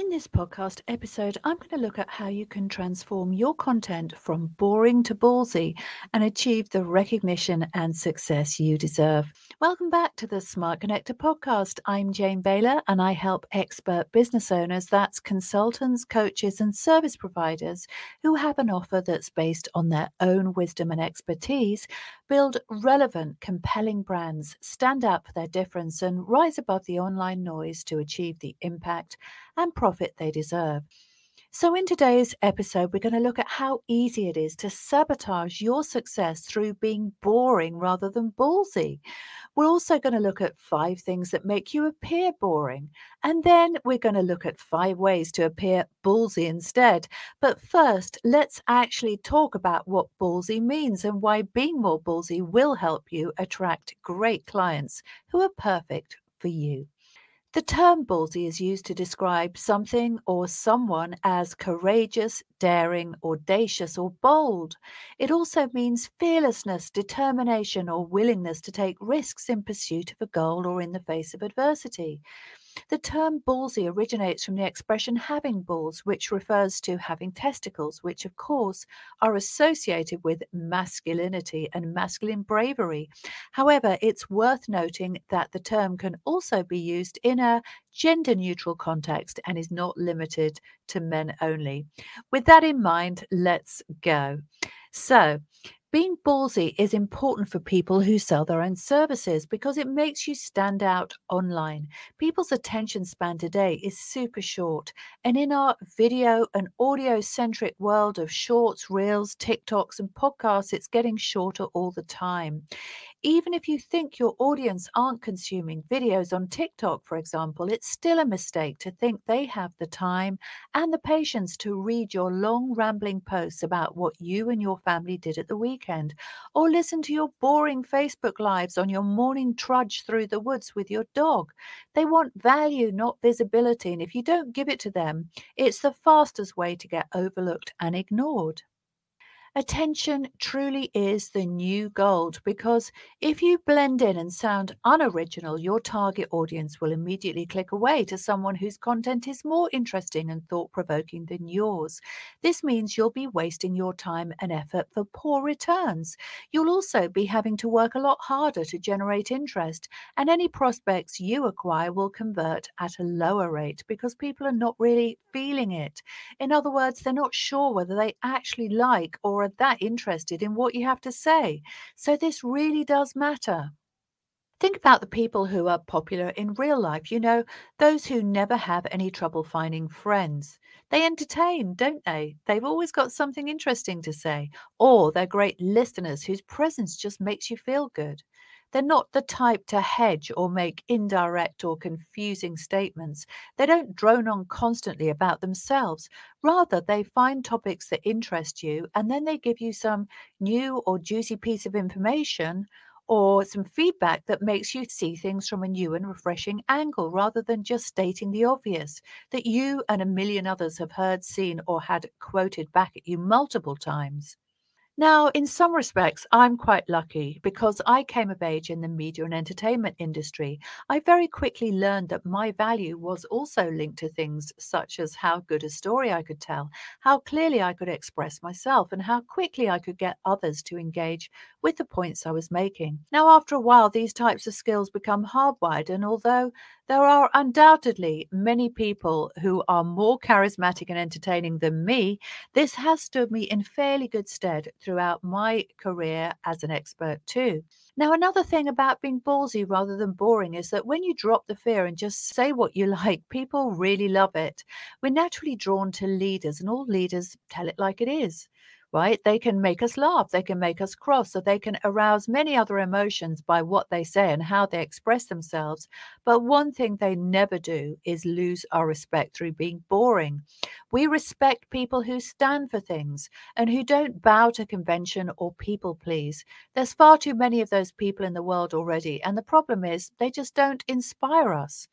In this podcast episode, I'm going to look at how you can transform your content from boring to ballsy and achieve the recognition and success you deserve. Welcome back to the Smart Connector podcast. I'm Jane Bayler and I help expert business owners, that's consultants, coaches, and service providers who have an offer that's based on their own wisdom and expertise, build relevant, compelling brands, stand out for their difference, and rise above the online noise to achieve the impact and profit they deserve. So, in today's episode, we're going to look at how easy it is to sabotage your success through being boring rather than ballsy. We're also going to look at five things that make you appear boring. And then we're going to look at five ways to appear ballsy instead. But first, let's actually talk about what ballsy means and why being more ballsy will help you attract great clients who are perfect for you. The term ballsy is used to describe something or someone as courageous, daring, audacious, or bold. It also means fearlessness, determination, or willingness to take risks in pursuit of a goal or in the face of adversity. The term ballsy originates from the expression having balls, which refers to having testicles, which of course are associated with masculinity and masculine bravery. However, it's worth noting that the term can also be used in a gender neutral context and is not limited to men only. With that in mind, let's go. So, being ballsy is important for people who sell their own services because it makes you stand out online. People's attention span today is super short. And in our video and audio centric world of shorts, reels, TikToks, and podcasts, it's getting shorter all the time even if you think your audience aren't consuming videos on TikTok, for example, it's still a mistake to think they have the time and the patience to read your long, rambling posts about what you and your family did at the weekend, or listen to your boring Facebook lives on your morning trudge through the woods with your dog. They want value, not visibility. And if you don't give it to them, it's the fastest way to get overlooked and ignored. Attention truly is the new gold because if you blend in and sound unoriginal, your target audience will immediately click away to someone whose content is more interesting and thought provoking than yours. This means you'll be wasting your time and effort for poor returns. You'll also be having to work a lot harder to generate interest, and any prospects you acquire will convert at a lower rate because people are not really feeling it. In other words, they're not sure whether they actually like or are that interested in what you have to say. So this really does matter. Think about the people who are popular in real life, you know, those who never have any trouble finding friends. They entertain, don't they? They've always got something interesting to say, or they're great listeners whose presence just makes you feel good. They're not the type to hedge or make indirect or confusing statements. They don't drone on constantly about themselves. Rather, they find topics that interest you and then they give you some new or juicy piece of information or some feedback that makes you see things from a new and refreshing angle rather than just stating the obvious that you and a million others have heard, seen, or had quoted back at you multiple times. Now, in some respects, I'm quite lucky because I came of age in the media and entertainment industry. I very quickly learned that my value was also linked to things such as how good a story I could tell, how clearly I could express myself, and how quickly I could get others to engage with the points I was making. Now, after a while, these types of skills become hardwired, and although there are undoubtedly many people who are more charismatic and entertaining than me. This has stood me in fairly good stead throughout my career as an expert, too. Now, another thing about being ballsy rather than boring is that when you drop the fear and just say what you like, people really love it. We're naturally drawn to leaders, and all leaders tell it like it is right? They can make us laugh, they can make us cross, so they can arouse many other emotions by what they say and how they express themselves. But one thing they never do is lose our respect through being boring. We respect people who stand for things and who don't bow to convention or people please. There's far too many of those people in the world already, and the problem is they just don't inspire us.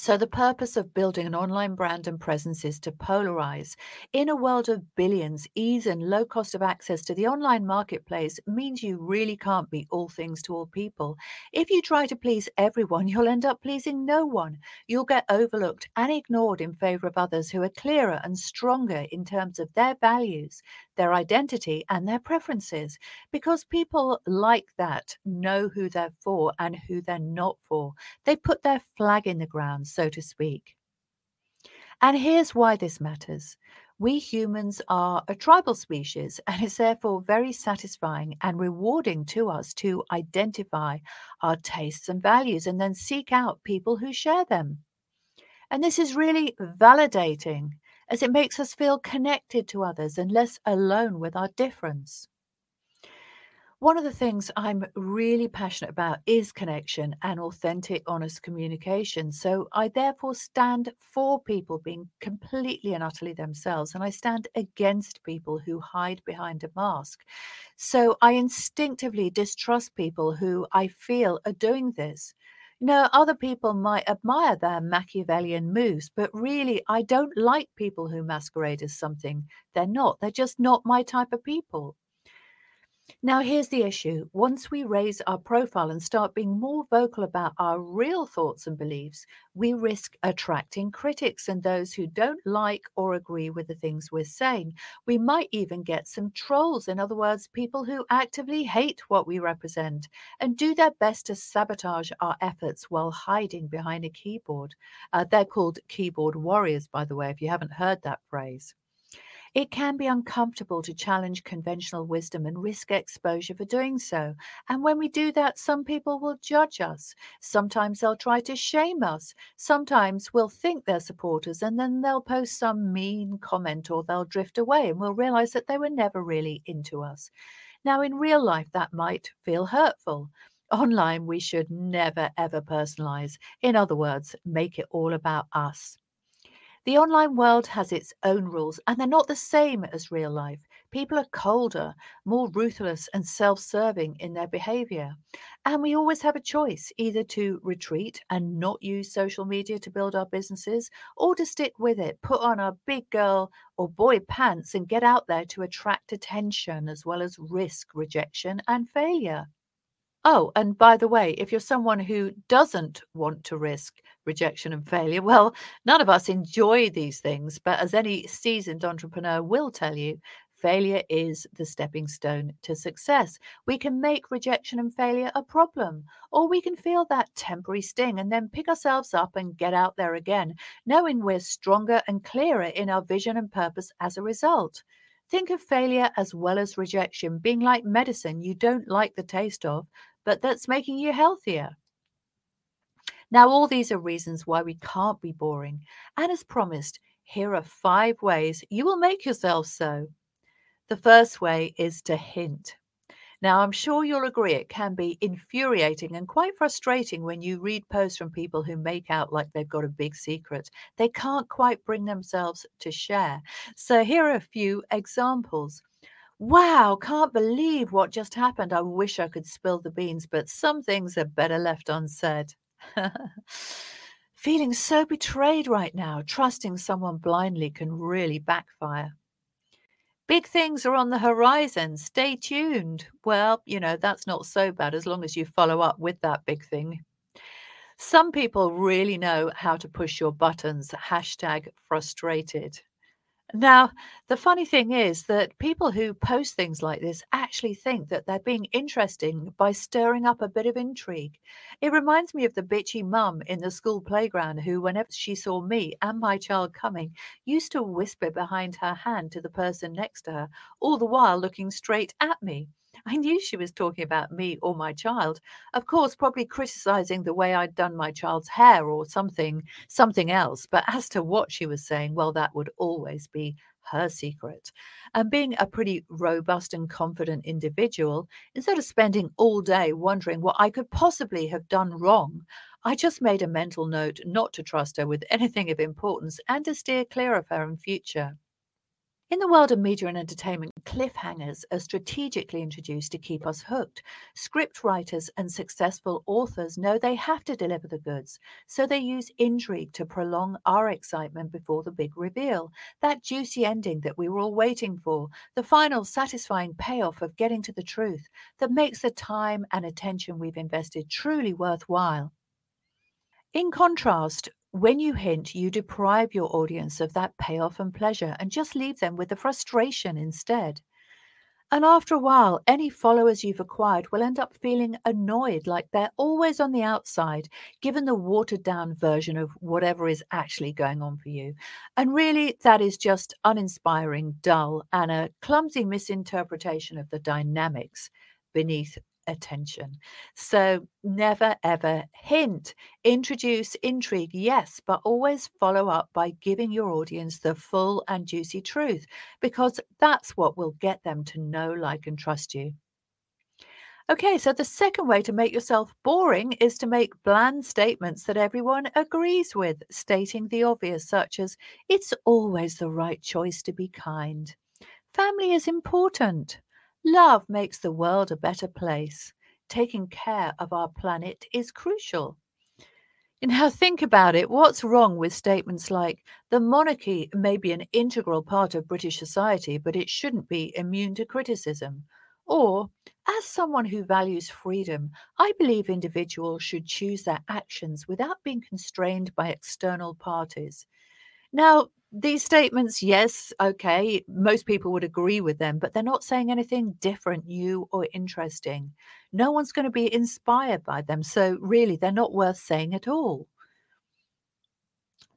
So, the purpose of building an online brand and presence is to polarize. In a world of billions, ease and low cost of access to the online marketplace means you really can't be all things to all people. If you try to please everyone, you'll end up pleasing no one. You'll get overlooked and ignored in favor of others who are clearer and stronger in terms of their values, their identity, and their preferences. Because people like that know who they're for and who they're not for. They put their flag in the ground so to speak. And here's why this matters. We humans are a tribal species, and it's therefore very satisfying and rewarding to us to identify our tastes and values and then seek out people who share them. And this is really validating as it makes us feel connected to others and less alone with our difference. One of the things I'm really passionate about is connection and authentic, honest communication. So I therefore stand for people being completely and utterly themselves, and I stand against people who hide behind a mask. So I instinctively distrust people who I feel are doing this. You know, other people might admire their Machiavellian moves, but really, I don't like people who masquerade as something they're not. They're just not my type of people. Now, here's the issue. Once we raise our profile and start being more vocal about our real thoughts and beliefs, we risk attracting critics and those who don't like or agree with the things we're saying. We might even get some trolls, in other words, people who actively hate what we represent and do their best to sabotage our efforts while hiding behind a keyboard. Uh, they're called keyboard warriors, by the way, if you haven't heard that phrase. It can be uncomfortable to challenge conventional wisdom and risk exposure for doing so. And when we do that, some people will judge us. Sometimes they'll try to shame us. Sometimes we'll think they're supporters and then they'll post some mean comment or they'll drift away and we'll realize that they were never really into us. Now, in real life, that might feel hurtful. Online, we should never ever personalize. In other words, make it all about us. The online world has its own rules, and they're not the same as real life. People are colder, more ruthless, and self serving in their behavior. And we always have a choice either to retreat and not use social media to build our businesses, or to stick with it, put on our big girl or boy pants, and get out there to attract attention as well as risk rejection and failure. Oh, and by the way, if you're someone who doesn't want to risk rejection and failure, well, none of us enjoy these things. But as any seasoned entrepreneur will tell you, failure is the stepping stone to success. We can make rejection and failure a problem, or we can feel that temporary sting and then pick ourselves up and get out there again, knowing we're stronger and clearer in our vision and purpose as a result. Think of failure as well as rejection being like medicine you don't like the taste of, but that's making you healthier. Now, all these are reasons why we can't be boring. And as promised, here are five ways you will make yourself so. The first way is to hint. Now, I'm sure you'll agree it can be infuriating and quite frustrating when you read posts from people who make out like they've got a big secret. They can't quite bring themselves to share. So, here are a few examples. Wow, can't believe what just happened. I wish I could spill the beans, but some things are better left unsaid. Feeling so betrayed right now, trusting someone blindly can really backfire. Big things are on the horizon. Stay tuned. Well, you know, that's not so bad as long as you follow up with that big thing. Some people really know how to push your buttons. Hashtag frustrated. Now, the funny thing is that people who post things like this actually think that they're being interesting by stirring up a bit of intrigue. It reminds me of the bitchy mum in the school playground who, whenever she saw me and my child coming, used to whisper behind her hand to the person next to her, all the while looking straight at me. I knew she was talking about me or my child. Of course, probably criticizing the way I'd done my child's hair or something, something else. But as to what she was saying, well, that would always be her secret. And being a pretty robust and confident individual, instead of spending all day wondering what I could possibly have done wrong, I just made a mental note not to trust her with anything of importance and to steer clear of her in future. In the world of media and entertainment, cliffhangers are strategically introduced to keep us hooked. Script writers and successful authors know they have to deliver the goods, so they use intrigue to prolong our excitement before the big reveal. That juicy ending that we were all waiting for, the final satisfying payoff of getting to the truth that makes the time and attention we've invested truly worthwhile. In contrast, when you hint, you deprive your audience of that payoff and pleasure and just leave them with the frustration instead. And after a while, any followers you've acquired will end up feeling annoyed, like they're always on the outside, given the watered down version of whatever is actually going on for you. And really, that is just uninspiring, dull, and a clumsy misinterpretation of the dynamics beneath attention. So never ever hint. Introduce intrigue, yes, but always follow up by giving your audience the full and juicy truth, because that's what will get them to know, like, and trust you. Okay, so the second way to make yourself boring is to make bland statements that everyone agrees with, stating the obvious, such as, it's always the right choice to be kind. Family is important. Love makes the world a better place. Taking care of our planet is crucial. You know, think about it. What's wrong with statements like the monarchy may be an integral part of British society, but it shouldn't be immune to criticism? Or, as someone who values freedom, I believe individuals should choose their actions without being constrained by external parties. Now, these statements, yes, okay, most people would agree with them, but they're not saying anything different, new, or interesting. No one's going to be inspired by them. So, really, they're not worth saying at all.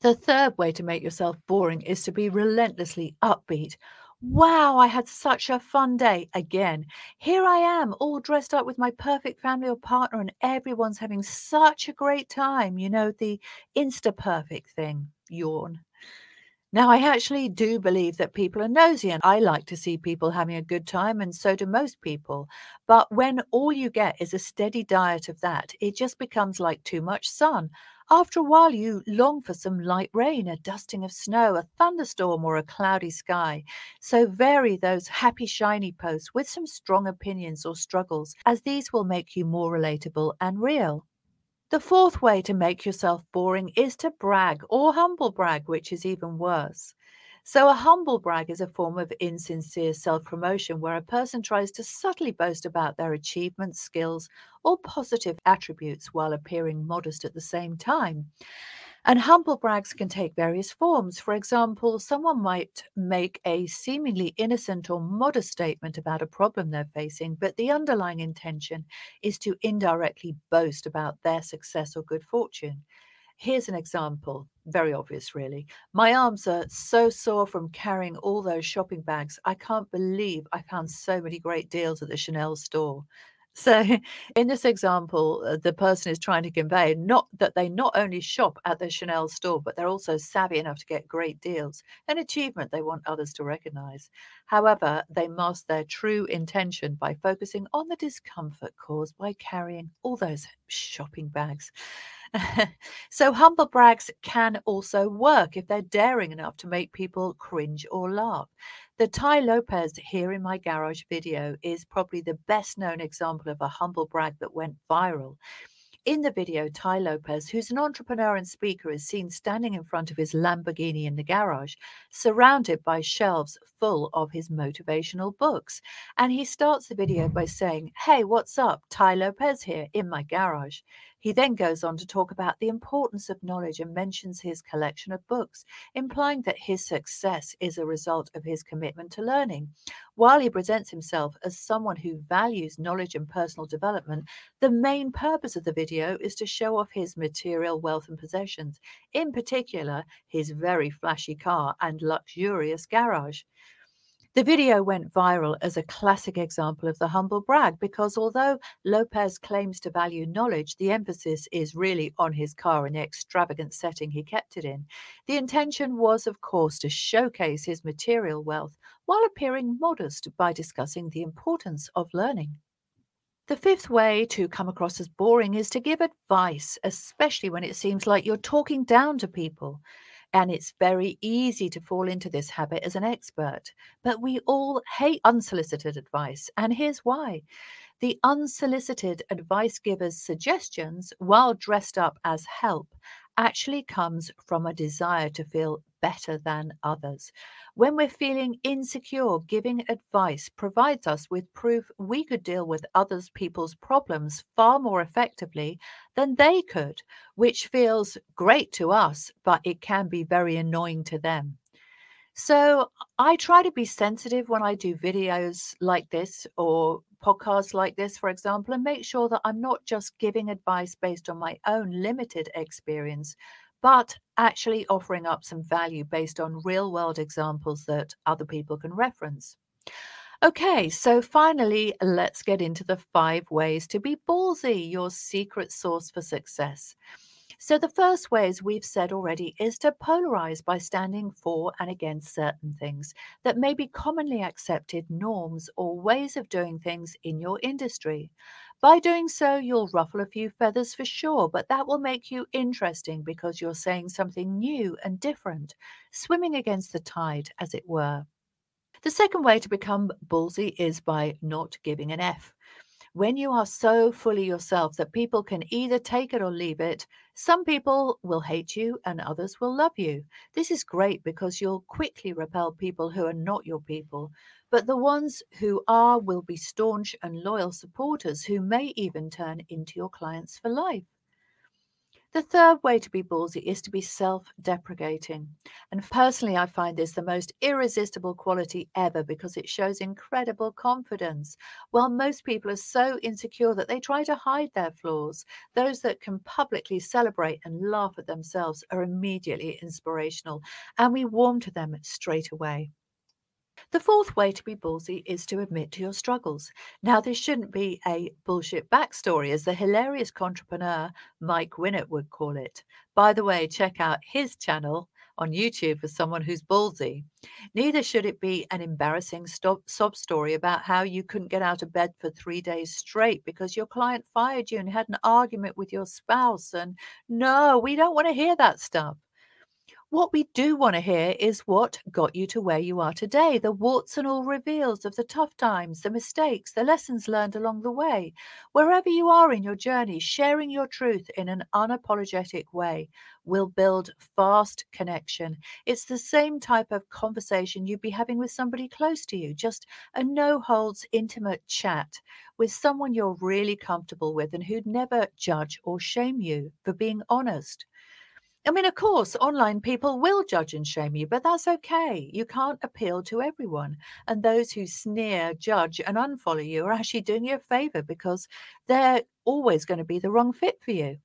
The third way to make yourself boring is to be relentlessly upbeat. Wow, I had such a fun day. Again, here I am, all dressed up with my perfect family or partner, and everyone's having such a great time. You know, the insta perfect thing. Yawn. Now, I actually do believe that people are nosy, and I like to see people having a good time, and so do most people. But when all you get is a steady diet of that, it just becomes like too much sun. After a while, you long for some light rain, a dusting of snow, a thunderstorm, or a cloudy sky. So vary those happy, shiny posts with some strong opinions or struggles, as these will make you more relatable and real. The fourth way to make yourself boring is to brag or humble brag, which is even worse. So, a humble brag is a form of insincere self promotion where a person tries to subtly boast about their achievements, skills, or positive attributes while appearing modest at the same time. And humble brags can take various forms. For example, someone might make a seemingly innocent or modest statement about a problem they're facing, but the underlying intention is to indirectly boast about their success or good fortune. Here's an example, very obvious, really. My arms are so sore from carrying all those shopping bags. I can't believe I found so many great deals at the Chanel store. So, in this example, uh, the person is trying to convey not that they not only shop at the Chanel store, but they're also savvy enough to get great deals, an achievement they want others to recognize. However, they mask their true intention by focusing on the discomfort caused by carrying all those shopping bags. so, humble brags can also work if they're daring enough to make people cringe or laugh. The Tai Lopez here in my garage video is probably the best known example of a humble brag that went viral. In the video, Tai Lopez, who's an entrepreneur and speaker, is seen standing in front of his Lamborghini in the garage, surrounded by shelves full of his motivational books. And he starts the video by saying, Hey, what's up? Tai Lopez here in my garage. He then goes on to talk about the importance of knowledge and mentions his collection of books, implying that his success is a result of his commitment to learning. While he presents himself as someone who values knowledge and personal development, the main purpose of the video is to show off his material wealth and possessions, in particular, his very flashy car and luxurious garage. The video went viral as a classic example of the humble brag because although Lopez claims to value knowledge, the emphasis is really on his car and the extravagant setting he kept it in. The intention was, of course, to showcase his material wealth while appearing modest by discussing the importance of learning. The fifth way to come across as boring is to give advice, especially when it seems like you're talking down to people. And it's very easy to fall into this habit as an expert. But we all hate unsolicited advice. And here's why the unsolicited advice giver's suggestions, while dressed up as help, actually comes from a desire to feel better than others. When we're feeling insecure, giving advice provides us with proof we could deal with others people's problems far more effectively than they could, which feels great to us, but it can be very annoying to them. So I try to be sensitive when I do videos like this or podcasts like this, for example, and make sure that I'm not just giving advice based on my own limited experience, but actually offering up some value based on real world examples that other people can reference. Okay, so finally, let's get into the five ways to be ballsy, your secret sauce for success. So, the first way, as we've said already, is to polarize by standing for and against certain things that may be commonly accepted norms or ways of doing things in your industry. By doing so, you'll ruffle a few feathers for sure, but that will make you interesting because you're saying something new and different, swimming against the tide, as it were. The second way to become ballsy is by not giving an F. When you are so fully yourself that people can either take it or leave it, some people will hate you and others will love you. This is great because you'll quickly repel people who are not your people. But the ones who are will be staunch and loyal supporters who may even turn into your clients for life. The third way to be ballsy is to be self deprecating. And personally, I find this the most irresistible quality ever because it shows incredible confidence. While most people are so insecure that they try to hide their flaws, those that can publicly celebrate and laugh at themselves are immediately inspirational, and we warm to them straight away. The fourth way to be ballsy is to admit to your struggles. Now, this shouldn't be a bullshit backstory, as the hilarious entrepreneur Mike Winnet would call it. By the way, check out his channel on YouTube for someone who's ballsy. Neither should it be an embarrassing stop, sob story about how you couldn't get out of bed for three days straight because your client fired you and had an argument with your spouse. And no, we don't want to hear that stuff. What we do want to hear is what got you to where you are today, the warts and all reveals of the tough times, the mistakes, the lessons learned along the way. Wherever you are in your journey, sharing your truth in an unapologetic way will build fast connection. It's the same type of conversation you'd be having with somebody close to you, just a no holds intimate chat with someone you're really comfortable with and who'd never judge or shame you for being honest. I mean, of course, online people will judge and shame you, but that's okay. You can't appeal to everyone. And those who sneer, judge, and unfollow you are actually doing you a favor because they're always going to be the wrong fit for you.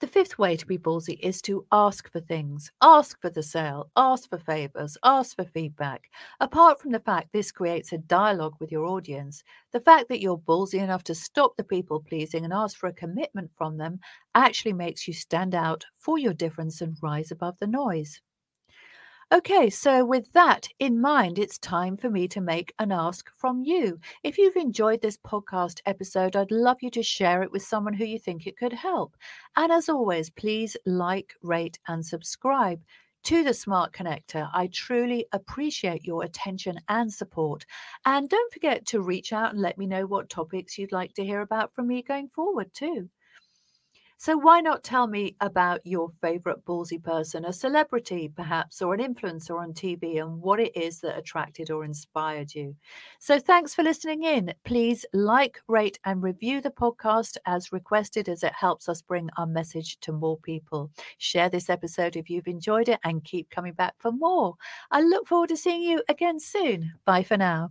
The fifth way to be ballsy is to ask for things. Ask for the sale, ask for favors, ask for feedback. Apart from the fact this creates a dialogue with your audience, the fact that you're ballsy enough to stop the people pleasing and ask for a commitment from them actually makes you stand out for your difference and rise above the noise. Okay, so with that in mind, it's time for me to make an ask from you. If you've enjoyed this podcast episode, I'd love you to share it with someone who you think it could help. And as always, please like, rate, and subscribe to the Smart Connector. I truly appreciate your attention and support. And don't forget to reach out and let me know what topics you'd like to hear about from me going forward, too. So, why not tell me about your favorite ballsy person, a celebrity perhaps, or an influencer on TV, and what it is that attracted or inspired you? So, thanks for listening in. Please like, rate, and review the podcast as requested, as it helps us bring our message to more people. Share this episode if you've enjoyed it and keep coming back for more. I look forward to seeing you again soon. Bye for now.